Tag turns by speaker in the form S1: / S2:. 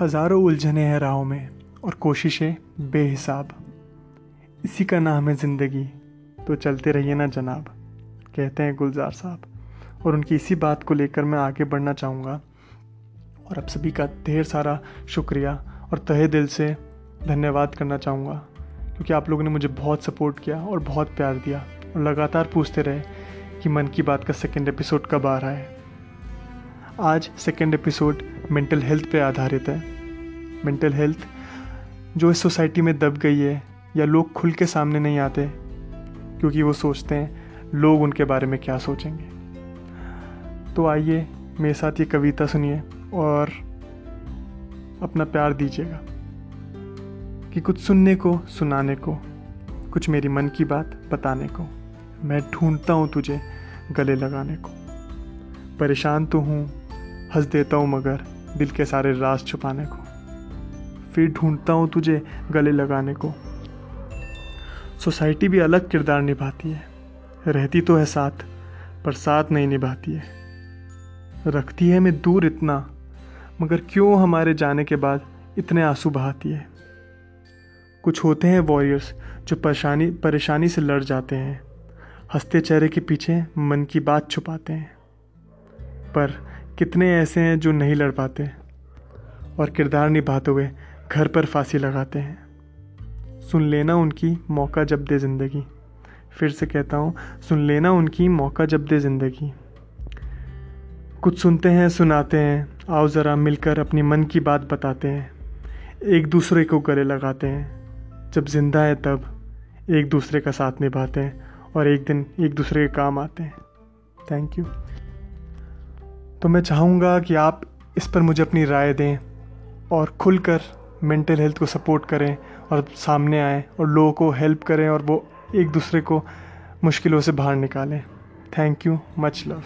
S1: हज़ारों उलझने हैं राहों में और कोशिशें बेहिसाब। इसी का नाम है ज़िंदगी। तो चलते रहिए ना जनाब कहते हैं गुलजार साहब। और उनकी इसी बात को लेकर मैं आगे बढ़ना चाहूँगा। और आप सभी का ढेर सारा शुक्रिया और तहे दिल से धन्यवाद करना चाहूँगा। क्योंकि आप लोगों ने मुझे बहुत सपोर्ट किया और बहुत प्यार दिया और लगातार पूछते रहे कि मन की बात का सेकेंड एपिसोड कब आ रहा है। आज सेकेंड एपिसोड मेंटल हेल्थ पे आधारित है। मेंटल हेल्थ जो इस सोसाइटी में दब गई है या लोग खुल के सामने नहीं आते, क्योंकि वो सोचते हैं, लोग उनके बारे में क्या सोचेंगे। तो आइए, मेरे साथ ये कविता सुनिए और अपना प्यार दीजिएगा। कि कुछ सुनने को, सुनाने को, कुछ मेरी मन की बात बताने को, मैं ढूंढता हूँ तुझे गले लगाने को। परेशान तो हूँ, हंस देता हूँ मगर दिल के सारे राज छुपाने को। फिर ढूंढता हूँ तुझे गले लगाने को। सोसाइटी भी अलग किरदार निभाती है। रहती तो है साथ, पर साथ नहीं निभाती है। रखती है मैं दूर इतना, मगर क्यों हमारे जाने के बाद इतने आँसू बहाती है? कुछ होते हैं वॉरियर्स जो परेशानी परेशानी से लड़ जाते हैं। हँसते चेहरे के पीछे मन की बात छुपाते हैं। पर कितने ऐसे हैं जो नहीं लड़ पाते? और किरदार निभाते हुए घर पर फांसी लगाते हैं। सुन लेना उनकी मौका जब दे ज़िंदगी। फिर से कहता हूँ, सुन लेना उनकी मौका जब दे ज़िंदगी। कुछ सुनते हैं, सुनाते हैं। आओ ज़रा मिलकर अपनी मन की बात बताते हैं। एक दूसरे को गले लगाते हैं। जब ज़िंदा है तब एक दूसरे का साथ निभाते हैं और एक दिन एक दूसरे के काम आते हैं। थैंक यू तो मैं चाहूँगा कि आप इस पर मुझे अपनी राय दें और खुलकर मेंटल हेल्थ को सपोर्ट करें और सामने आएँ और लोगों को हेल्प करें और वो एक दूसरे को मुश्किलों से बाहर निकालें। Thank you much love